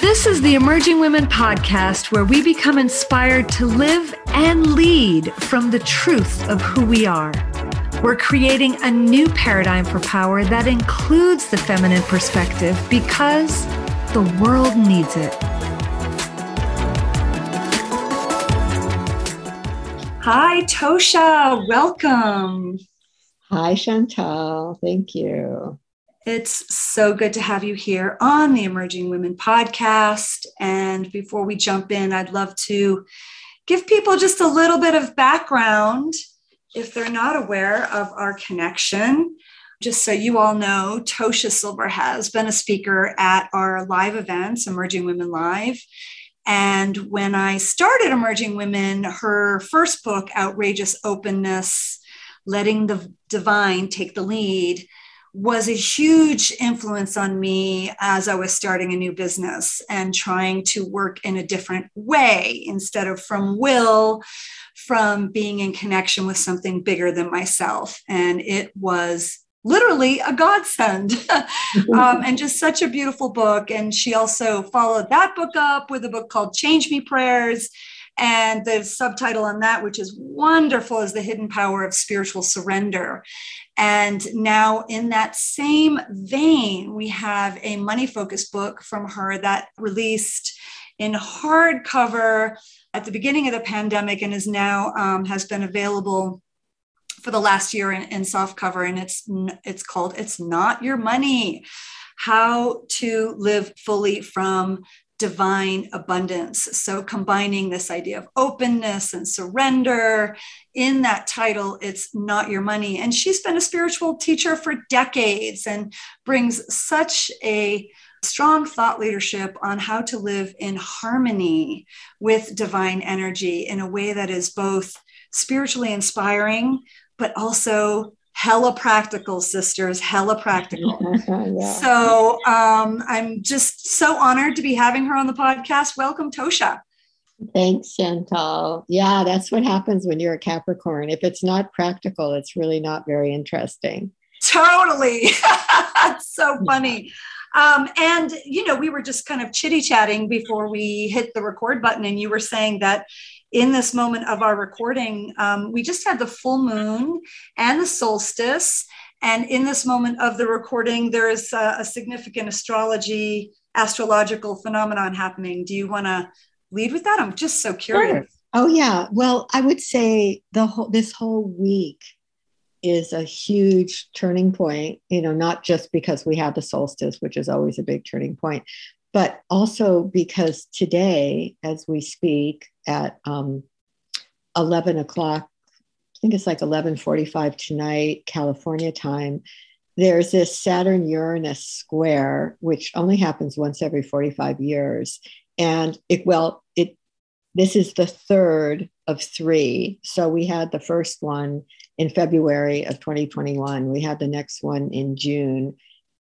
This is the Emerging Women podcast where we become inspired to live and lead from the truth of who we are. We're creating a new paradigm for power that includes the feminine perspective because the world needs it. Hi, Tosha. Welcome. Hi, Chantal. Thank you. It's so good to have you here on the Emerging Women podcast. And before we jump in, I'd love to give people just a little bit of background if they're not aware of our connection. Just so you all know, Tosha Silver has been a speaker at our live events, Emerging Women Live. And when I started Emerging Women, her first book, Outrageous Openness Letting the Divine Take the Lead, was a huge influence on me as I was starting a new business and trying to work in a different way instead of from will, from being in connection with something bigger than myself. And it was literally a godsend um, and just such a beautiful book. And she also followed that book up with a book called Change Me Prayers. And the subtitle on that, which is wonderful, is The Hidden Power of Spiritual Surrender. And now, in that same vein, we have a money focused book from her that released in hardcover at the beginning of the pandemic and is now um, has been available for the last year in, in soft cover and it's it's called it's not your money how to live fully from divine abundance. So, combining this idea of openness and surrender in that title, it's not your money. And she's been a spiritual teacher for decades and brings such a strong thought leadership on how to live in harmony with divine energy in a way that is both spiritually inspiring, but also hella practical, sisters, hella practical. yeah. So um, I'm just so honored to be having her on the podcast. Welcome, Tosha. Thanks, Chantal. Yeah, that's what happens when you're a Capricorn. If it's not practical, it's really not very interesting. Totally. That's so funny. Um, and, you know, we were just kind of chitty chatting before we hit the record button, and you were saying that in this moment of our recording, um, we just had the full moon and the solstice. And in this moment of the recording, there is a, a significant astrology, astrological phenomenon happening. Do you want to lead with that? I'm just so curious. Sure. Oh yeah. Well, I would say the whole this whole week is a huge turning point. You know, not just because we have the solstice, which is always a big turning point, but also because today, as we speak at um, 11 o'clock, I think it's like 11:45 tonight, California time. There's this Saturn Uranus square, which only happens once every 45 years, and it well, it this is the third of three. So we had the first one in February of 2021. We had the next one in June,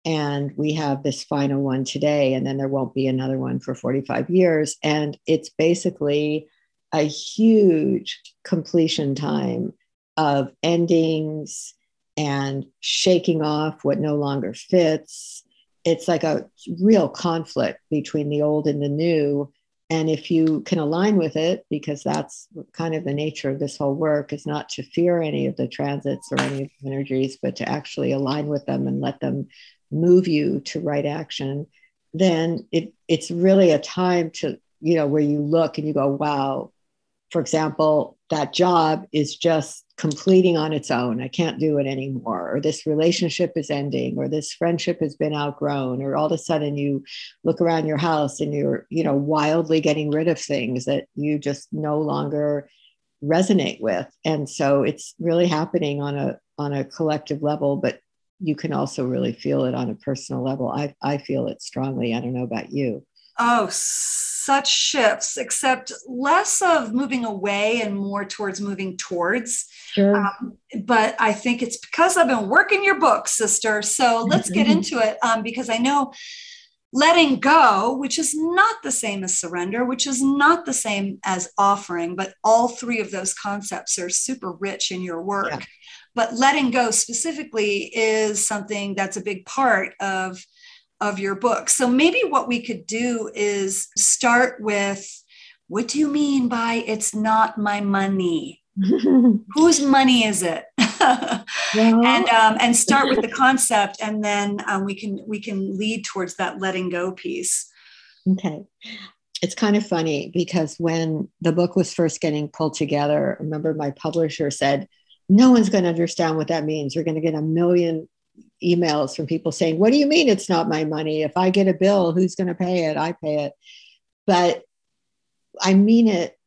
and we have this final one today and then there won't be another one for 45 years and it's basically a huge completion time of endings and shaking off what no longer fits. It's like a real conflict between the old and the new. And if you can align with it because that's kind of the nature of this whole work is not to fear any of the transits or any of the energies but to actually align with them and let them move you to right action, then it, it's really a time to, you know, where you look and you go, wow, for example, that job is just completing on its own. I can't do it anymore. Or this relationship is ending, or this friendship has been outgrown, or all of a sudden you look around your house and you're, you know, wildly getting rid of things that you just no longer resonate with. And so it's really happening on a on a collective level, but you can also really feel it on a personal level. I, I feel it strongly. I don't know about you. Oh, such shifts, except less of moving away and more towards moving towards. Sure. Um, but I think it's because I've been working your book, sister. So let's get into it um, because I know letting go, which is not the same as surrender, which is not the same as offering, but all three of those concepts are super rich in your work. Yeah. But letting go specifically is something that's a big part of of your book. So maybe what we could do is start with what do you mean by it's not my money? Whose money is it? and um, and start with the concept, and then um, we can we can lead towards that letting go piece. Okay, it's kind of funny because when the book was first getting pulled together, I remember my publisher said, "No one's going to understand what that means. You're going to get a million emails from people saying, "What do you mean it's not my money? If I get a bill, who's going to pay it? I pay it." But I mean it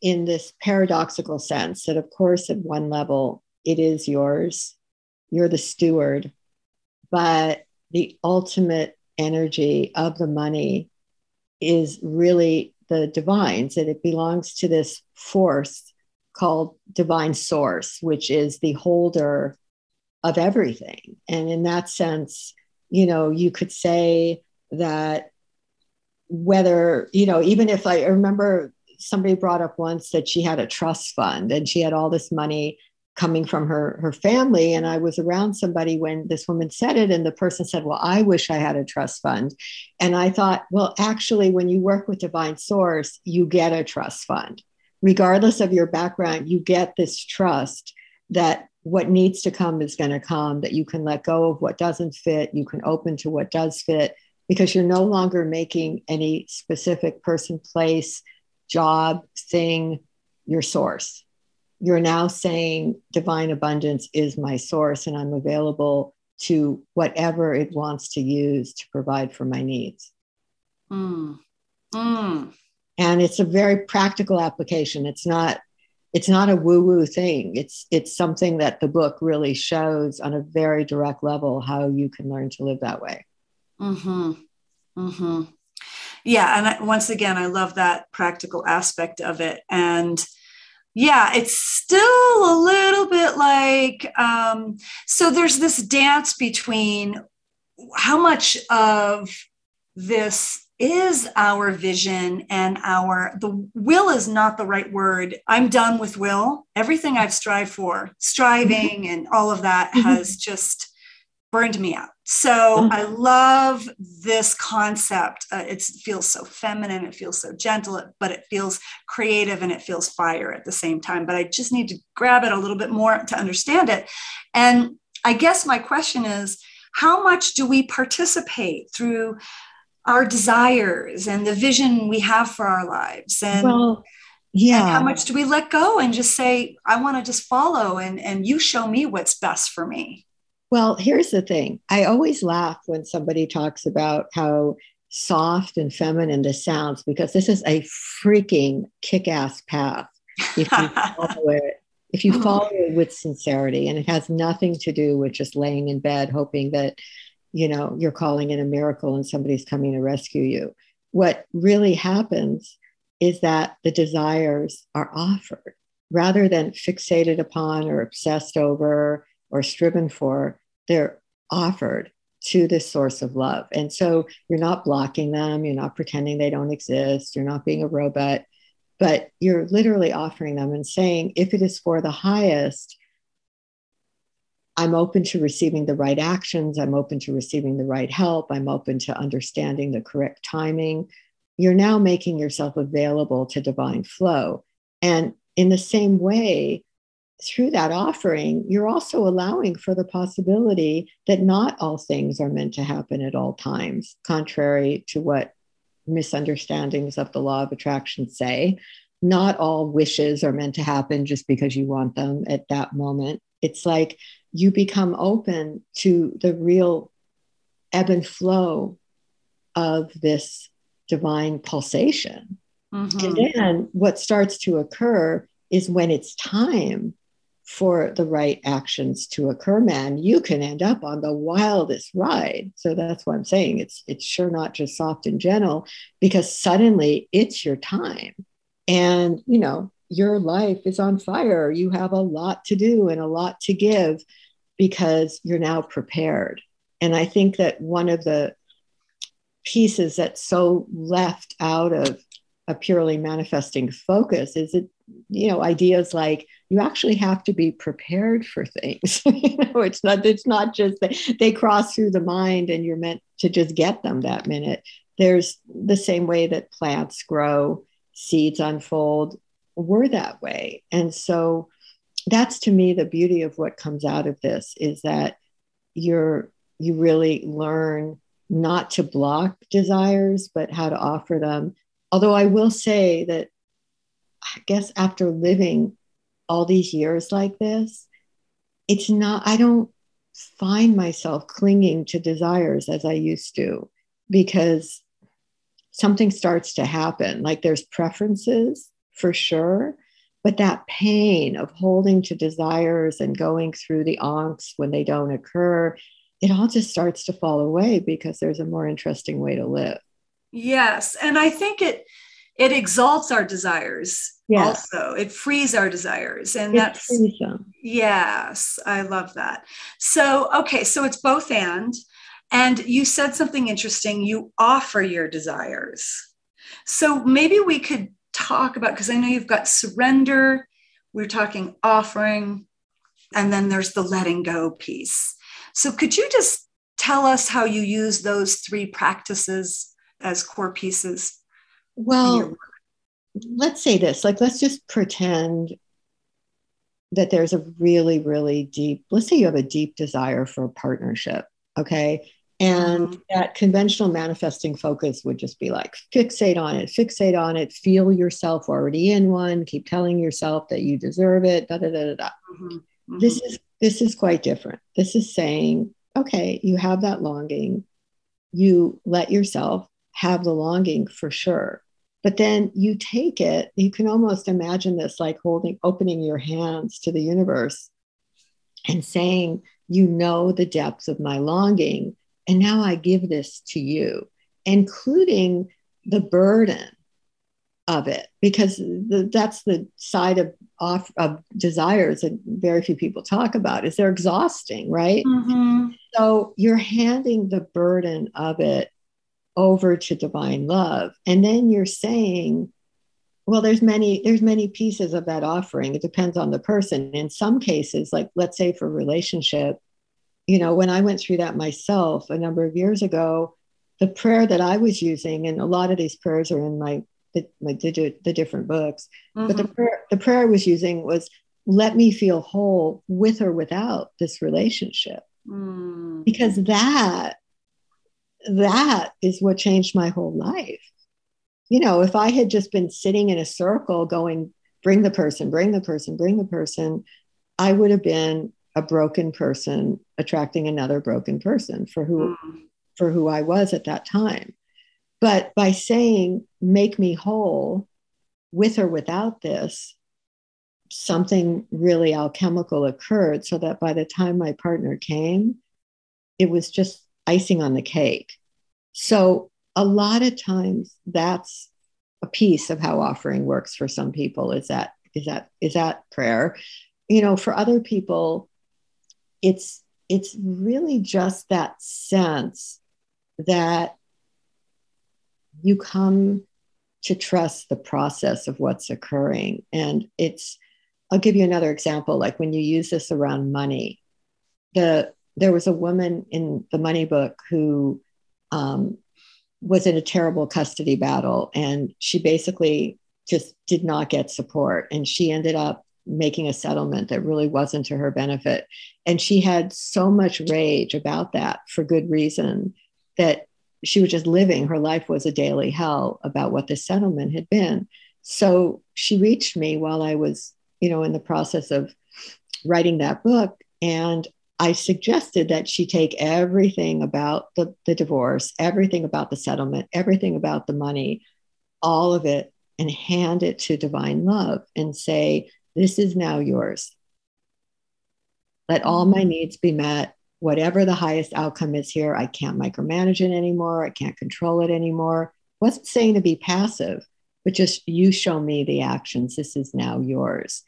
in this paradoxical sense that, of course, at one level, it is yours, you're the steward, but the ultimate energy of the money is really the divine's, that it belongs to this force called divine source, which is the holder of everything. And in that sense, you know, you could say that whether, you know, even if I remember somebody brought up once that she had a trust fund and she had all this money coming from her her family. And i was around somebody when this woman said it and the person said well i wish i had a trust fund. And i thought well actually when you work with divine source you get a trust fund. Regardless of your background you get this trust that what needs to come is going to come that you can let go of what doesn't fit you can open to what does fit because you're no longer making any specific person place job thing your source you're now saying divine abundance is my source and I'm available to whatever it wants to use to provide for my needs. Mm. Mm. And it's a very practical application. It's not it's not a woo-woo thing. It's it's something that the book really shows on a very direct level how you can learn to live that way. Mm-hmm. Mm-hmm. Yeah, and I, once again, I love that practical aspect of it. And yeah it's still a little bit like um, so there's this dance between how much of this is our vision and our the will is not the right word i'm done with will everything i've strived for striving mm-hmm. and all of that mm-hmm. has just burned me out. So mm-hmm. I love this concept. Uh, it feels so feminine, it feels so gentle, but it feels creative and it feels fire at the same time. But I just need to grab it a little bit more to understand it. And I guess my question is how much do we participate through our desires and the vision we have for our lives? And well, yeah. And how much do we let go and just say, I want to just follow and, and you show me what's best for me? Well, here's the thing I always laugh when somebody talks about how soft and feminine this sounds because this is a freaking kick ass path if you follow it. If you follow it with sincerity, and it has nothing to do with just laying in bed hoping that, you know, you're calling in a miracle and somebody's coming to rescue you. What really happens is that the desires are offered rather than fixated upon or obsessed over or striven for they're offered to this source of love. And so you're not blocking them, you're not pretending they don't exist, you're not being a robot, but you're literally offering them and saying, if it is for the highest, I'm open to receiving the right actions, I'm open to receiving the right help, I'm open to understanding the correct timing. You're now making yourself available to divine flow. And in the same way, through that offering, you're also allowing for the possibility that not all things are meant to happen at all times, contrary to what misunderstandings of the law of attraction say. Not all wishes are meant to happen just because you want them at that moment. It's like you become open to the real ebb and flow of this divine pulsation. Mm-hmm. And then what starts to occur is when it's time for the right actions to occur, man, you can end up on the wildest ride. So that's what I'm saying. It's it's sure not just soft and gentle because suddenly it's your time. And you know, your life is on fire. You have a lot to do and a lot to give because you're now prepared. And I think that one of the pieces that's so left out of a purely manifesting focus is it you know ideas like you actually have to be prepared for things. You know it's not it's not just that they cross through the mind and you're meant to just get them that minute. There's the same way that plants grow seeds unfold we're that way. And so that's to me the beauty of what comes out of this is that you're you really learn not to block desires but how to offer them. Although i will say that i guess after living all these years like this it's not i don't find myself clinging to desires as i used to because something starts to happen. Like there's preferences for sure but that pain of holding to desires and going through the angst when they don't occur, it all just starts to fall away because there's a more interesting way to live. Yes. And I think it it exalts our desires yes. also. It frees our desires. And it that's yes, I love that. So okay, so it's both and. And you said something interesting. You offer your desires. So maybe we could talk about because I know you've got surrender, we're talking offering, and then there's the letting go piece. So could you just tell us how you use those three practices as core pieces? Well, let's say this like, let's just pretend that there's a really, really deep, let's say you have a deep desire for a partnership. Okay. And mm-hmm. that conventional manifesting focus would just be like fixate on it, fixate on it, feel yourself already in one, keep telling yourself that you deserve it, da da da da da. Mm-hmm. Mm-hmm. This is this is quite different. This is saying, okay, you have that longing, you let yourself have the longing for sure. But then you take it, you can almost imagine this like holding, opening your hands to the universe and saying, you know the depth of my longing and now I give this to you, including the burden of it, because the, that's the side of, off, of desires that very few people talk about is they're exhausting, right? Mm-hmm. So you're handing the burden of it over to divine love. And then you're saying, well there's many there's many pieces of that offering it depends on the person in some cases like let's say for relationship you know, when I went through that myself a number of years ago, the prayer that I was using, and a lot of these prayers are in my the, my digit the different books, mm-hmm. but the mm-hmm. prayer the prayer I was using was let me feel whole with or without this relationship. Mm. Because that that is what changed my whole life. You know, if I had just been sitting in a circle going, bring the person, bring the person, bring the person, I would have been a broken person attracting another broken person for who mm. for who I was at that time. But by saying make me whole with or without this, something really alchemical occurred so that by the time my partner came, it was just icing on the cake. So a lot of times that's a piece of how offering works for some people is that is that is that prayer you know for other people it's it's really just that sense that you come to trust the process of what's occurring. And it's i'll give you another example like when you use this around money. The there was a woman in the money book who um, was in a terrible custody battle and she basically just did not get support. And she ended up making a settlement that really wasn't to her benefit. And she had so much rage about that for good reason that she was just living. Her life was a daily hell about what the settlement had been. So she reached me while I was, you know, in the process of writing that book. And I suggested that she take everything about the, the divorce, everything about the settlement, everything about the money, all of it, and hand it to divine love and say, this is now yours. Let all my mm-hmm. needs be met. Whatever the highest outcome is here, I can't micromanage it anymore. I can't control it anymore. Wasn't saying to be passive, but just you show me the actions. This is now yours.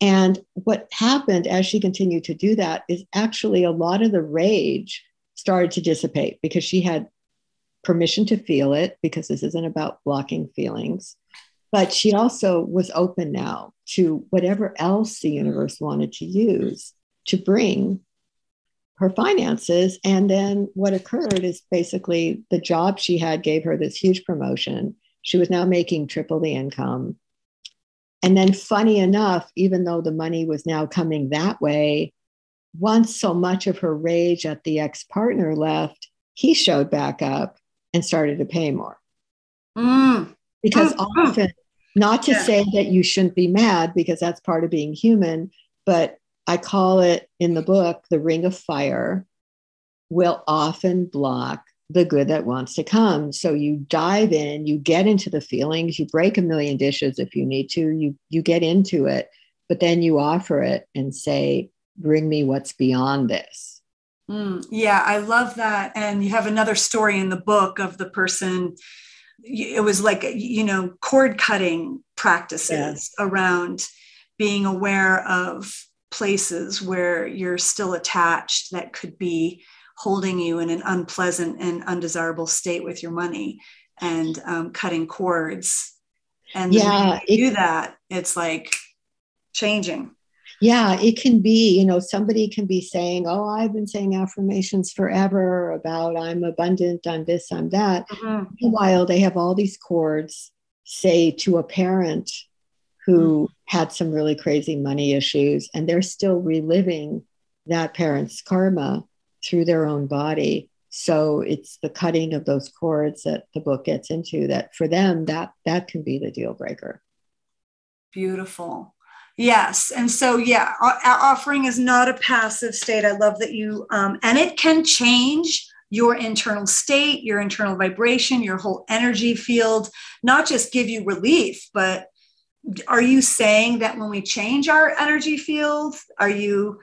And what happened as she continued to do that is actually a lot of the rage started to dissipate because she had permission to feel it, because this isn't about blocking feelings but she also was open now to whatever else the universe wanted to use to bring her finances. And then what occurred is basically the job she had gave her this huge promotion. She was now making triple the income. And then, funny enough, even though the money was now coming that way, once so much of her rage at the ex partner left, he showed back up and started to pay more. Mm. Because mm-hmm. often, not to yeah. say that you shouldn't be mad, because that's part of being human, but I call it in the book the ring of fire will often block the good that wants to come. So you dive in, you get into the feelings, you break a million dishes if you need to, you you get into it, but then you offer it and say, bring me what's beyond this. Mm, yeah, I love that. And you have another story in the book of the person it was like you know cord cutting practices yeah. around being aware of places where you're still attached that could be holding you in an unpleasant and undesirable state with your money and um, cutting cords and yeah it, do that it's like changing yeah it can be you know somebody can be saying oh i've been saying affirmations forever about i'm abundant i'm this i'm that mm-hmm. meanwhile they have all these cords say to a parent who mm-hmm. had some really crazy money issues and they're still reliving that parent's karma through their own body so it's the cutting of those cords that the book gets into that for them that that can be the deal breaker beautiful yes and so yeah offering is not a passive state. I love that you um, and it can change your internal state your internal vibration your whole energy field not just give you relief but are you saying that when we change our energy field are you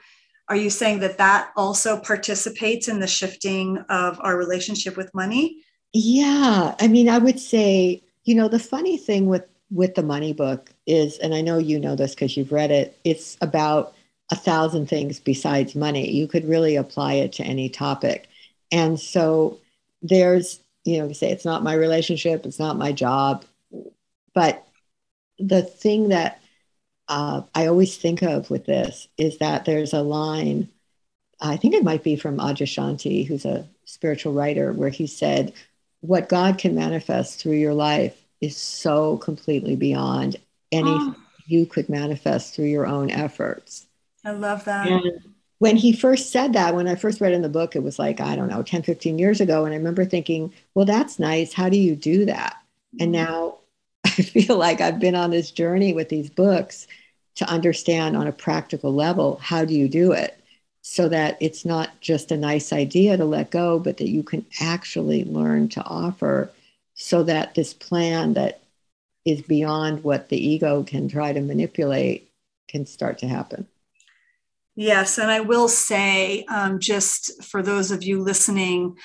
are you saying that that also participates in the shifting of our relationship with money? Yeah i mean i would say you know the funny thing with with the money book is and i know you know this because you've read it it's about a thousand things besides money. You could really apply it to any topic. And so there's you know you say it's not my relationship it's not my job but the thing that uh, I always think of with this is that there's a line, I think it might be from Adyashanti, who's a spiritual writer, where he said, What God can manifest through your life is so completely beyond anything oh. you could manifest through your own efforts. I love that. And when he first said that, when I first read in the book, it was like, I don't know, 10, 15 years ago. And I remember thinking, well, that's nice. How do you do that? And mm-hmm. now I feel like I've been on this journey with these books to understand on a practical level how do you do it so that it's not just a nice idea to let go, but that you can actually learn to offer so that this plan that is beyond what the ego can try to manipulate can start to happen. Yes, and I will say, um, just for those of you listening,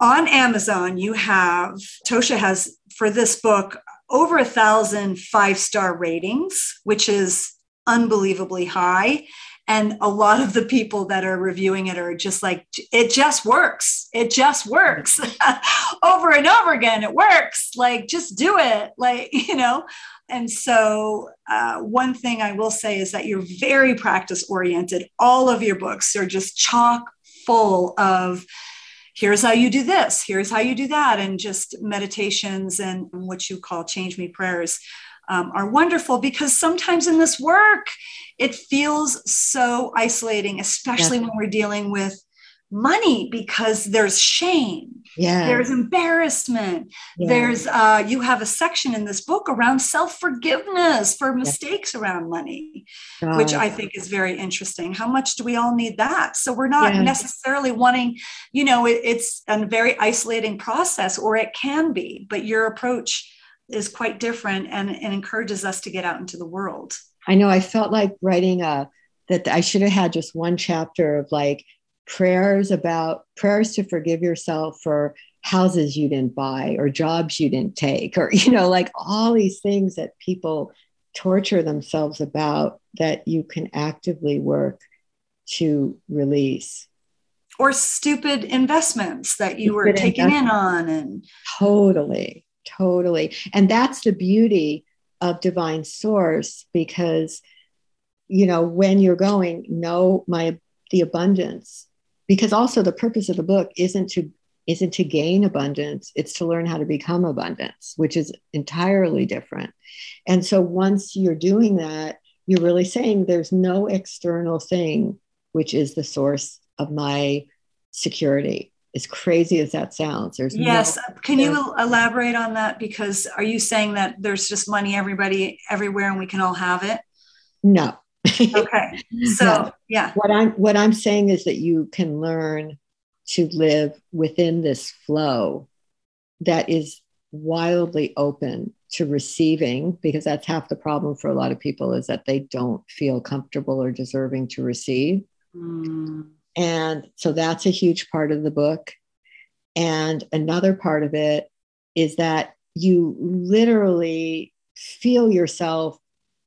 on Amazon, you have, Tosha has for this book over a thousand five star ratings, which is unbelievably high. And a lot of the people that are reviewing it are just like, it just works. It just works over and over again. It works. Like, just do it. Like, you know. And so, uh, one thing I will say is that you're very practice oriented. All of your books are just chock full of here's how you do this, here's how you do that, and just meditations and what you call change me prayers um, are wonderful because sometimes in this work, it feels so isolating, especially yeah. when we're dealing with money because there's shame yeah there's embarrassment yeah. there's uh you have a section in this book around self-forgiveness for mistakes yeah. around money God. which i think is very interesting how much do we all need that so we're not yeah. necessarily wanting you know it, it's a very isolating process or it can be but your approach is quite different and, and encourages us to get out into the world i know i felt like writing a that i should have had just one chapter of like prayers about prayers to forgive yourself for houses you didn't buy or jobs you didn't take or you know like all these things that people torture themselves about that you can actively work to release. Or stupid investments that you stupid were taking in on and totally totally. And that's the beauty of divine source because you know when you're going know my the abundance. Because also the purpose of the book isn't to isn't to gain abundance it's to learn how to become abundance which is entirely different. And so once you're doing that you're really saying there's no external thing which is the source of my security as crazy as that sounds there's yes no, can you elaborate on that? Because are you saying that there's just money everybody everywhere and we can all have it? No. Okay so no. yeah. What i'm what i'm saying is that you can learn to live within this flow that is wildly open to receiving because that's half the problem for a lot of people is that they don't feel comfortable or deserving to receive. Mm. And so that's a huge part of the book. And another part of it is that you literally feel yourself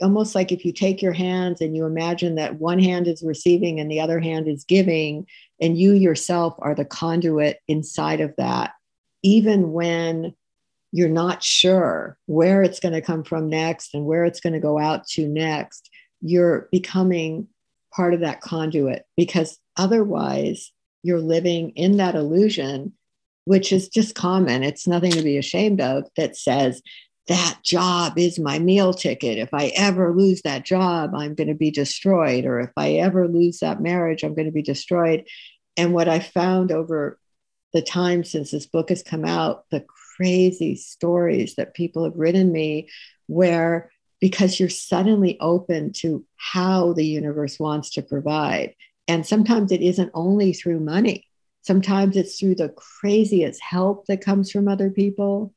almost like if you take your hands and you imagine that one hand is receiving and the other hand is giving, and you yourself are the conduit inside of that, even when you're not sure where it's going to come from next and where it's going to go out to next, you're becoming part of that conduit because otherwise you're living in that illusion, which is just common. It's nothing to be ashamed of that says, that job is my meal ticket. If I ever lose that job, I'm going to be destroyed. Or if I ever lose that marriage, I'm going to be destroyed. And what I found over the time since this book has come out, the crazy stories that people have written me, where because you're suddenly open to how the universe wants to provide. And sometimes it isn't only through money, sometimes it's through the craziest help that comes from other people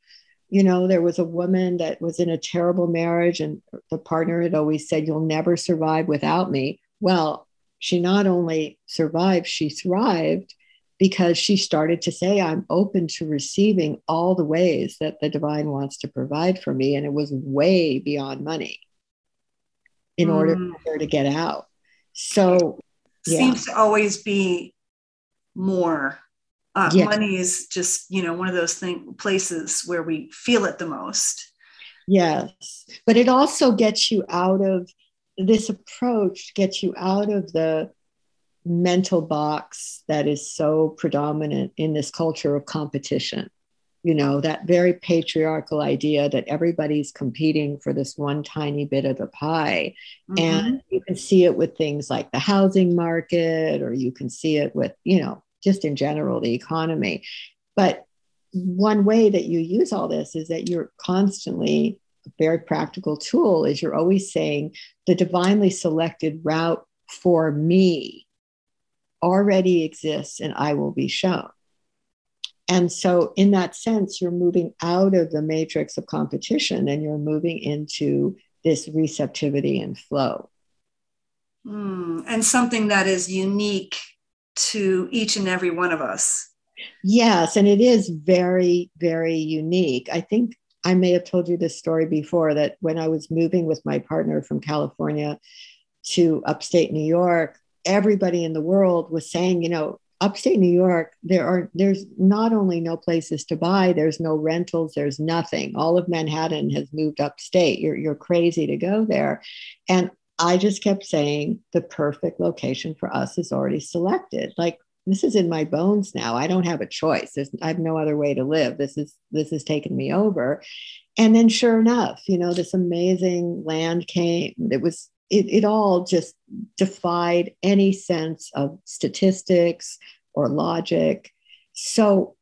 you know, there was a woman that was in a terrible marriage, and the partner had always said, You'll never survive without me. Well, she not only survived, she thrived because she started to say, I'm open to receiving all the ways that the divine wants to provide for me. And it was way beyond money in mm. order for her to get out. So, yeah. seems to always be more uh, yes. money is just you know one of those thing places where we feel it the most yes but it also gets you out of this approach gets you out of the mental box that is so predominant in this culture of competition you know that very patriarchal idea that everybody's competing for this one tiny bit of the pie mm-hmm. and you can see it with things like the housing market or you can see it with you know just in general, the economy. But one way that you use all this is that you're constantly a very practical tool is you're always saying the divinely selected route for me already exists and I will be shown. And so, in that sense, you're moving out of the matrix of competition and you're moving into this receptivity and flow. Mm, and something that is unique to each and every one of us. Yes, and it is very, very unique. I think I may have told you this story before that when I was moving with my partner from California to upstate New York, everybody in the world was saying, you know, upstate New York, there are there's not only no places to buy, there's no rentals, there's nothing. All of Manhattan has moved upstate. You're you're crazy to go there. And I just kept saying the perfect location for us is already selected. Like this is in my bones now. I don't have a choice. There's, I have no other way to live. This is this has taken me over. And then sure enough, you know, this amazing land came. It was it, it all just defied any sense of statistics or logic. So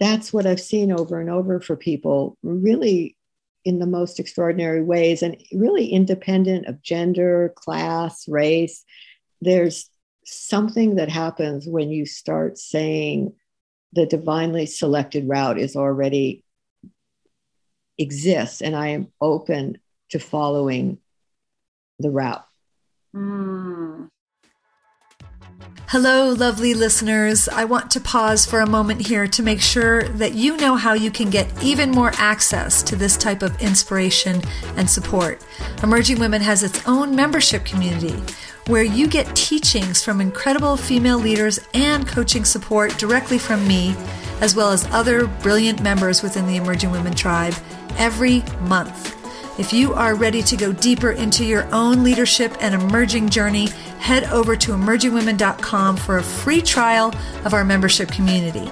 that's what I've seen over and over for people really in the most extraordinary ways and really independent of gender, class, race. There's something that happens when you start saying the divinely selected route is already exists and I am open to following the route. Mm. Hello, lovely listeners. I want to pause for a moment here to make sure that you know how you can get even more access to this type of inspiration and support. Emerging Women has its own membership community where you get teachings from incredible female leaders and coaching support directly from me, as well as other brilliant members within the Emerging Women tribe every month. If you are ready to go deeper into your own leadership and emerging journey, head over to emergingwomen.com for a free trial of our membership community.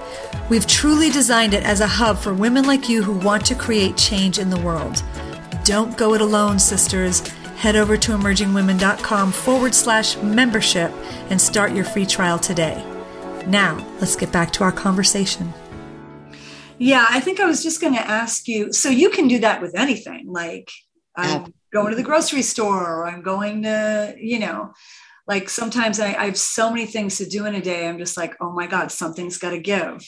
We've truly designed it as a hub for women like you who want to create change in the world. Don't go it alone, sisters. Head over to emergingwomen.com forward slash membership and start your free trial today. Now, let's get back to our conversation. Yeah, I think I was just going to ask you. So you can do that with anything. Like I'm going to the grocery store, or I'm going to, you know, like sometimes I, I have so many things to do in a day. I'm just like, oh my God, something's got to give.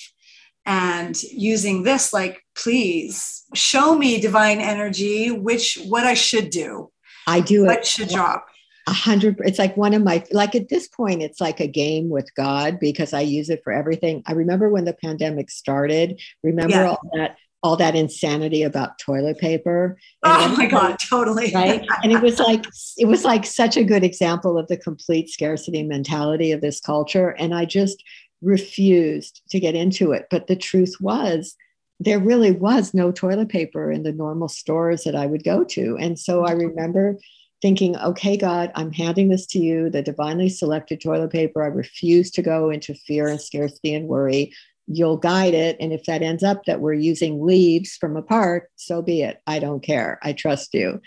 And using this, like, please show me divine energy, which what I should do. I do what it. should drop a hundred it's like one of my like at this point it's like a game with god because i use it for everything. I remember when the pandemic started remember yeah. all that all that insanity about toilet paper? Oh my god totally. right? And it was like it was like such a good example of the complete scarcity mentality of this culture. And i just refused to get into it. But the truth was there really was no toilet paper in the normal stores that i would go to. And so i mm-hmm. remember thinking, okay, God, I'm handing this to you, the divinely selected toilet paper. I refuse to go into fear and scarcity and worry. You'll guide it. And if that ends up that we're using leaves from a park, so be it. I don't care. I trust you.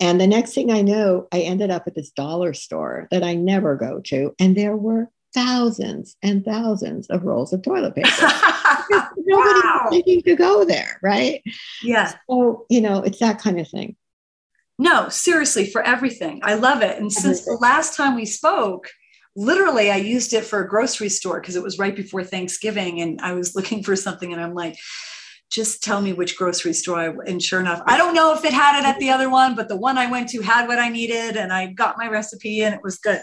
And the next thing I know, I ended up at this dollar store that I never go to. And there were thousands and thousands of rolls of toilet paper. Nobody wow. thinking to go there, right? Yeah. So, you know, it's that kind of thing. No, seriously, for everything. I love it. And since the last time we spoke, literally I used it for a grocery store because it was right before Thanksgiving and I was looking for something and I'm like, just tell me which grocery store I, and sure enough, I don't know if it had it at the other one, but the one I went to had what I needed and I got my recipe and it was good.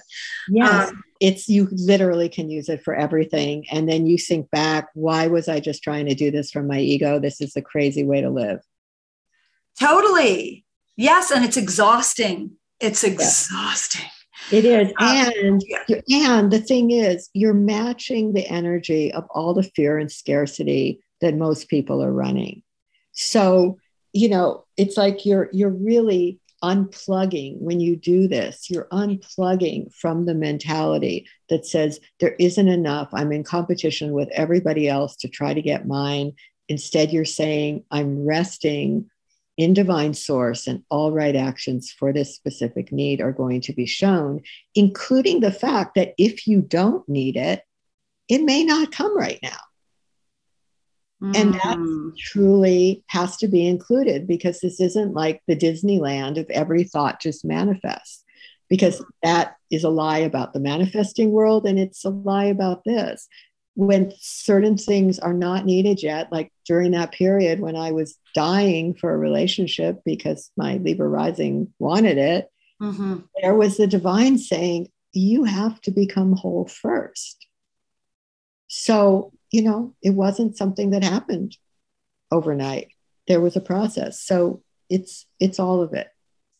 Yes. Um, it's you literally can use it for everything. And then you think back, why was I just trying to do this from my ego? This is a crazy way to live. Totally. Yes, and it's exhausting. It's exhausting. It is. Um, and yeah. and the thing is, you're matching the energy of all the fear and scarcity that most people are running. So, you know, it's like you're you're really unplugging when you do this. You're unplugging from the mentality that says there isn't enough. I'm in competition with everybody else to try to get mine. Instead, you're saying, I'm resting in divine source and all right actions for this specific need are going to be shown, including the fact that if you don't need it, it may not come right now. Mm. And that hmm. truly has to be included because this isn't like the Disneyland of every thought just manifests, because that is a lie about the manifesting world and it's a lie about this when certain things are not needed yet, like during that period when I was dying for a relationship because my Libra rising wanted it, mm-hmm. there was the divine saying, You have to become whole first. So, you know, it wasn't something that happened overnight. There was a process. So it's it's all of it.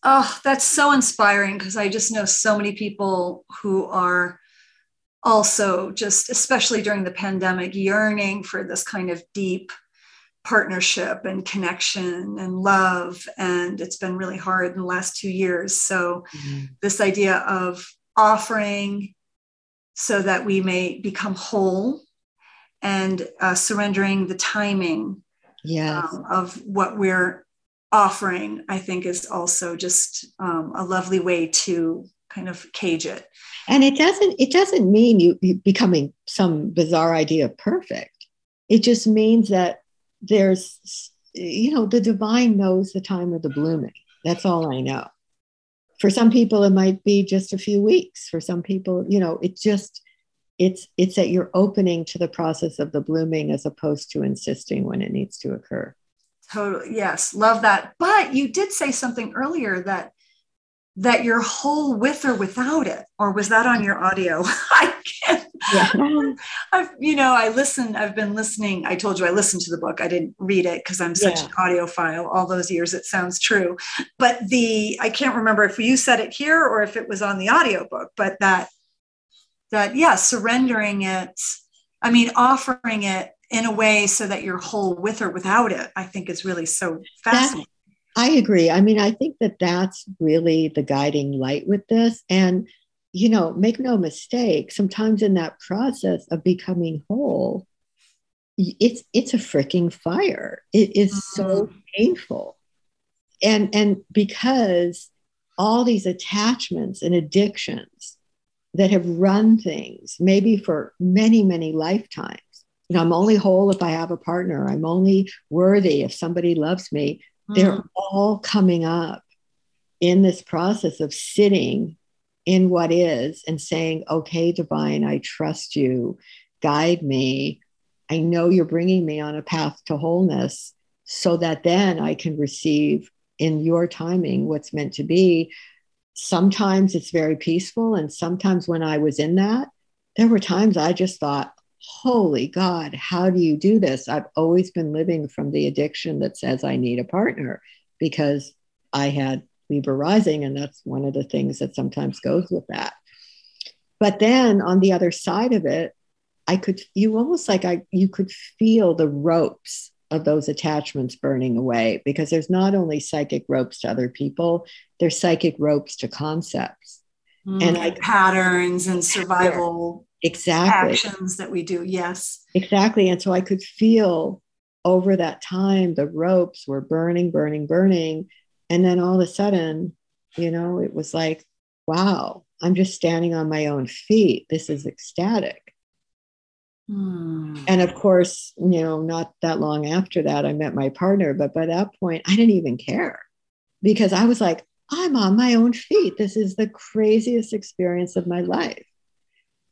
Oh, that's so inspiring because I just know so many people who are also just especially during the pandemic yearning for this kind of deep partnership and connection and love and it's been really hard in the last two years so mm-hmm. this idea of offering so that we may become whole and uh, surrendering the timing yes. um, of what we're offering i think is also just um, a lovely way to kind of cage it. And it doesn't it doesn't mean you, becoming some bizarre idea of perfect. It just means that there's you know the divine knows the time of the blooming. That's all i know. For some people it might be just a few weeks. For some people you know it just it's it's that you're opening to the process of the blooming as opposed to insisting when it needs to occur. Totally yes love that. But you did say something earlier that that you're whole with or without it or was that on your audio i can't yeah. i've you know i listen i've been listening i told you i listened to the book i didn't read it because i'm such yeah. an audiophile all those years it sounds true but the i can't remember if you said it here or if it was on the audiobook but that that yeah surrendering it i mean offering it in a way so that you're whole with or without it i think is really so fascinating I agree. I mean, I think that that's really the guiding light with this. And, you know, make no mistake, sometimes in that process of becoming whole, it's it's a freaking fire. It is mm-hmm. so painful. And and because all these attachments and addictions that have run things maybe for many many lifetimes you know i'm only whole if i have a partner i'm only worthy if somebody loves me mm. they're all coming up in this process of sitting in what is and saying okay divine i trust you. Guide me. I know you're bringing me on a path to wholeness so that then i can receive in your timing what's meant to be. Sometimes it's very peaceful and sometimes when i was in that there were times i just thought holy God, how do you do this? I've always been living from the addiction that says I need a partner because I had Libra rising, and that's one of the things that sometimes goes with that. But then on the other side of it, I could, you almost like I, you could feel the ropes of those attachments burning away because there's not only psychic ropes to other people, there's psychic ropes to concepts. Mm, and like patterns and survival exactly. actions that we do yes. Exactly. And so i could feel over that time the ropes were burning burning burning. And then all of a sudden you know it was like wow i'm just standing on my own feet. This is ecstatic. Hmm. and of course you know not that long after that i met my partner. But by that point i didn't even care because i was like i'm on my own feet. This is the craziest experience of my life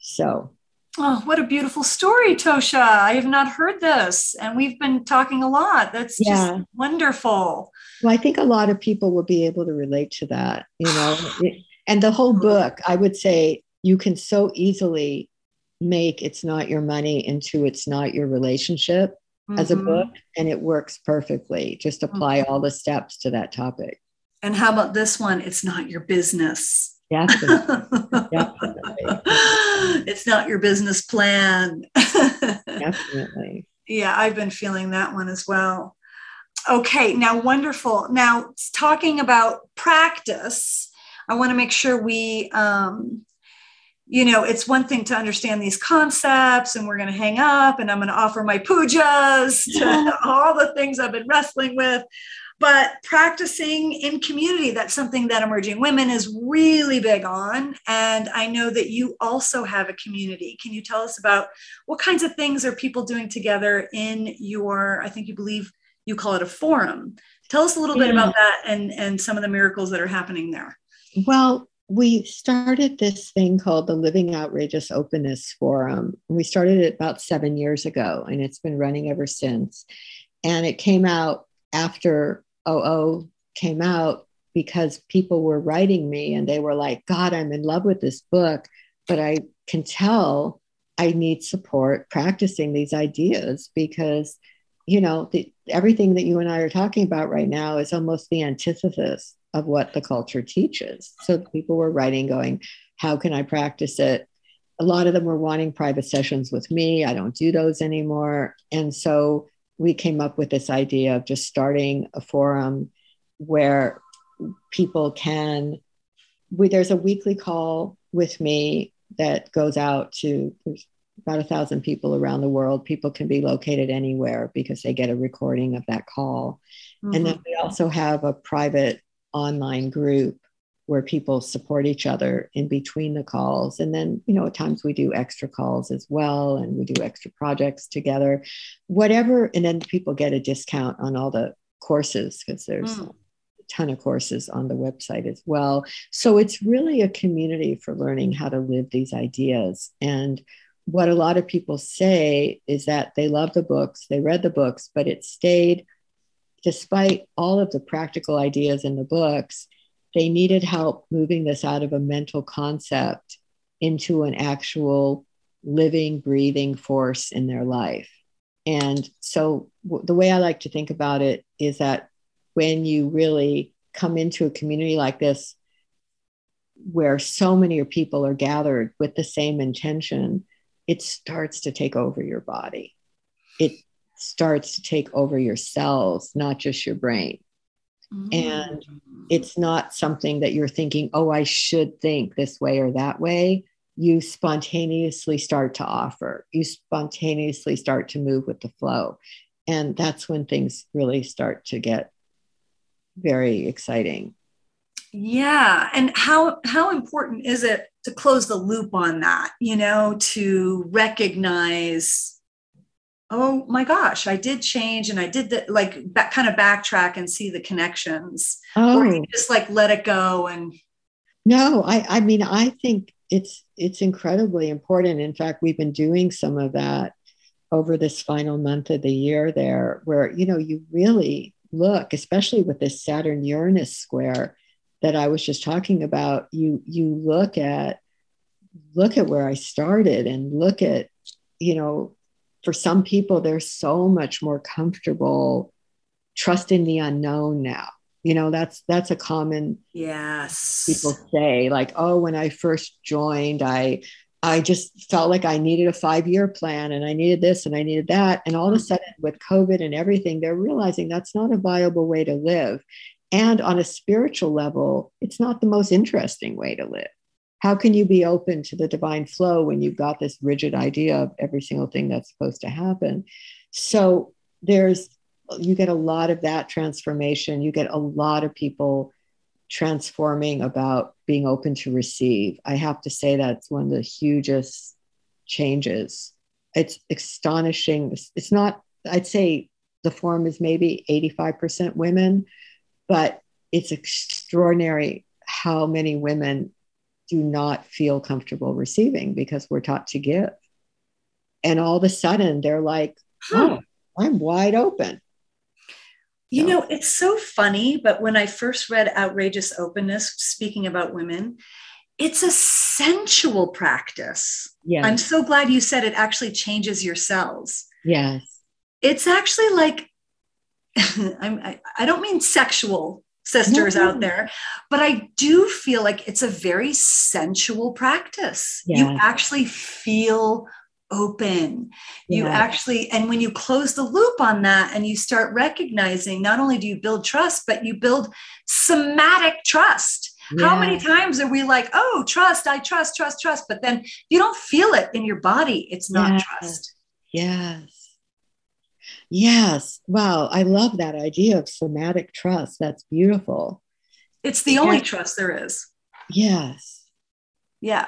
so, oh, what a beautiful story, Tosha. I have not heard this, and we've been talking a lot. That's yeah. just wonderful. Well, I think a lot of people will be able to relate to that, you know. and the whole book, I would say you can so easily make It's Not Your Money into It's Not Your Relationship mm-hmm. as a mm-hmm. book, and it works perfectly. Just apply mm-hmm. all the steps to that topic. And how about this one? It's not your business. Definitely. Definitely. It's not your business plan. Definitely. Yeah, I've been feeling that one as well. Okay, now wonderful. Now, talking about practice, I want to make sure we, um, you know, it's one thing to understand these concepts, and we're going to hang up, and I'm going to offer my pujas to all the things I've been wrestling with but practicing in community that's something that emerging women is really big on and i know that you also have a community can you tell us about what kinds of things are people doing together in your i think you believe you call it a forum tell us a little yeah. bit about that and and some of the miracles that are happening there well we started this thing called the Living Outrageous Openness Forum. We started it about seven years ago, and it's been running ever since. And it came out after OO came out because people were writing me and they were like, God, I'm in love with this book, but I can tell I need support practicing these ideas because, you know, the, everything that you and I are talking about right now is almost the antithesis of what the culture teaches. So people were writing, going, How can I practice it? A lot of them were wanting private sessions with me. I don't do those anymore. And so we came up with this idea of just starting a forum where people can we, there's a weekly call with me that goes out to about a thousand people around the world people can be located anywhere because they get a recording of that call mm-hmm. and then we also have a private online group where people support each other in between the calls. And then, you know, at times we do extra calls as well, and we do extra projects together, whatever. And then people get a discount on all the courses because there's mm. a ton of courses on the website as well. So it's really a community for learning how to live these ideas. And what a lot of people say is that they love the books, they read the books, but it stayed, despite all of the practical ideas in the books they needed help moving this out of a mental concept into an actual living, breathing force in their life. And so, w- the way I like to think about it is that when you really come into a community like this, where so many people are gathered with the same intention, it starts to take over your body. It starts to take over your cells, not just your brain. Mm. And it's not something that you're thinking, oh, I should think this way or that way. You spontaneously start to offer, you spontaneously start to move with the flow. And that's when things really start to get very exciting. Yeah. And how how important is it to close the loop on that, you know, to recognize oh my gosh, I did change and I did that, like that kind of backtrack and see the connections. Oh. Or just like let it go and no, I, I mean, I think it's it's incredibly important. In fact, we've been doing some of that over this final month of the year there, where you know, you really look, especially with this Saturn Uranus square that I was just talking about, you you look at look at where I started and look at, you know, for some people, they're so much more comfortable trusting the unknown now. You know, that's that's a common yes people say, like, oh, when I first joined, I I just felt like I needed a five year plan and I needed this and I needed that. And all of a mm-hmm. sudden, with COVID and everything, they're realizing that's not a viable way to live. And on a spiritual level, it's not the most interesting way to live how can you be open to the divine flow when you've got this rigid idea of every single thing that's supposed to happen? So there's you get a lot of that transformation. You get a lot of people transforming about being open to receive. I have to say that's one of the hugest changes. It's astonishing. It's not i'd say the form is maybe 85% women but it's extraordinary how many women do not feel comfortable receiving because we're taught to give. And all of a sudden they're like, oh, I'm wide open. You so. know, it's so funny, but when I first read Outrageous Openness, speaking about women, it's a sensual practice. Yeah. I'm so glad you said it actually changes your cells. Yes. It's actually like, I'm, I, I don't mean sexual sisters out mm-hmm. there but i do feel like it's a very sensual practice. Yeah. you actually feel open. Yeah. you actually and when you close the loop on that and you start recognizing not only do you build trust but you build somatic trust. Yeah. how many times are we like oh trust i trust trust trust but then you don't feel it in your body. It's not trust. Yes Yes. Wow. I love that idea of somatic trust. That's beautiful. It's the only trust there is. Yes. Yeah.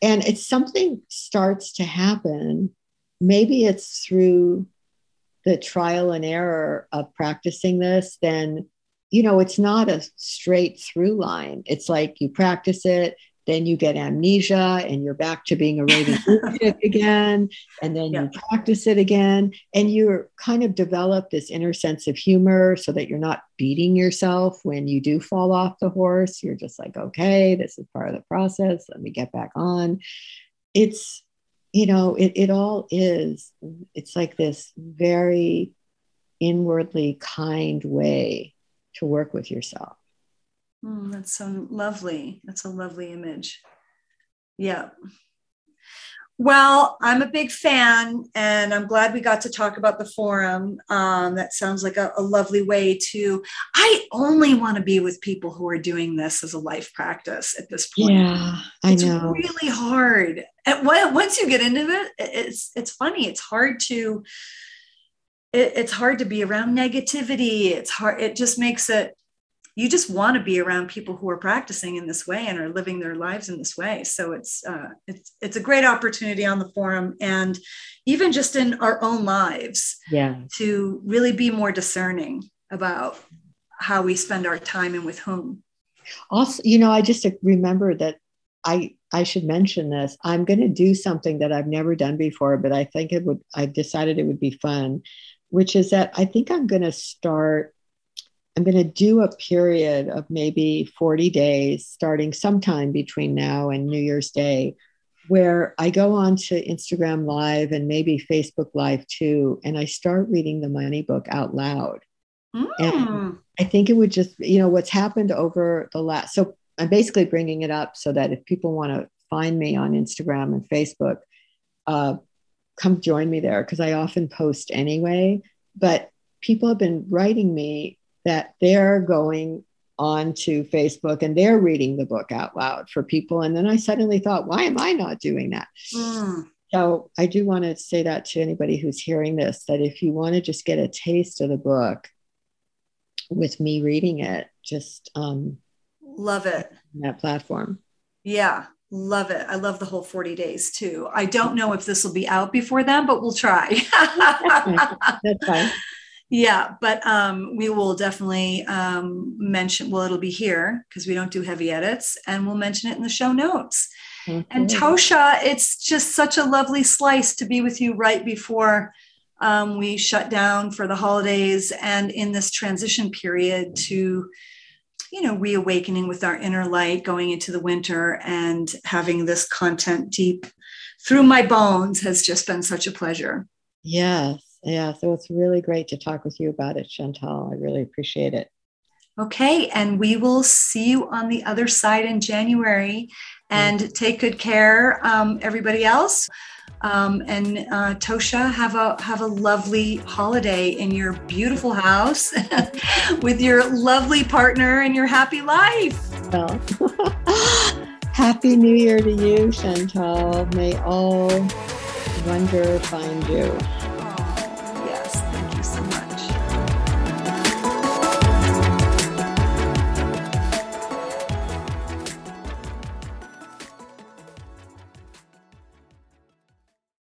And it's something starts to happen. Maybe it's through the trial and error of practicing this, then, you know, it's not a straight through line. It's like you practice it, then you get amnesia and you're back to being a raving again and then you practice it again and you're kind of develop this inner sense of humor so that you're not beating yourself when you do fall off the horse. You're just like okay this is part of the process. Let me get back on. It's you know it, it all is it's like this very inwardly kind way to work with yourself Mm, that's so lovely. That's a lovely image. Yeah. Well, I'm a big fan, and I'm glad we got to talk about the forum. Um, that sounds like a, a, lovely way to. I only want to be with people who are doing this as a life practice at this point. Yeah, I it's know. really hard. And once you get into it, it's it's funny. It's hard to. It, it's hard to be around negativity. It's hard. It just makes it you just want to be around people who are practicing in this way and are living their lives in this way. So it's uh, it's it's a great opportunity on the forum and even just in our own lives yeah. to really be more discerning about how we spend our time and with whom. Also you know i just remember that i i should mention this. I'm going to do something that i've never done before but i think it would i've decided it would be fun which is that i think i'm going to start I'm going to do a period of maybe 40 days, starting sometime between now and New Year's Day, where I go on to Instagram Live and maybe Facebook Live too, and I start reading the money book out loud. Mm. And I think it would just, you know, what's happened over the last, so I'm basically bringing it up so that if people want to find me on Instagram and Facebook, uh, come join me there because I often post anyway. But people have been writing me that they're going onto Facebook and they're reading the book out loud for people. And then I suddenly thought, why am I not doing that? Mm. So I do want to say that to anybody who's hearing this that if you want to just get a taste of the book with me reading it, just um, love it. That platform. Yeah, love it. I love the whole 40 days too. I don't know if this will be out before then, but we'll try. That's fine. Yeah, but um, we will definitely um, mention, well, it'll be here because we don't do heavy edits, and we'll mention it in the show notes. Mm-hmm. And Tosha, it's just such a lovely slice to be with you right before um, we shut down for the holidays and in this transition period to, you know, reawakening with our inner light going into the winter and having this content deep through my bones has just been such a pleasure. Yes. Yeah. So it's really great to talk with you about it, Chantal. I really appreciate it. Okay. And we will see you on the other side in January and take good care, um, everybody else. Um, and uh, Tosha, have a have a lovely holiday in your beautiful house with your lovely partner and your happy life. Well, happy New Year to you, Chantal. May all wonder find you.